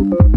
you.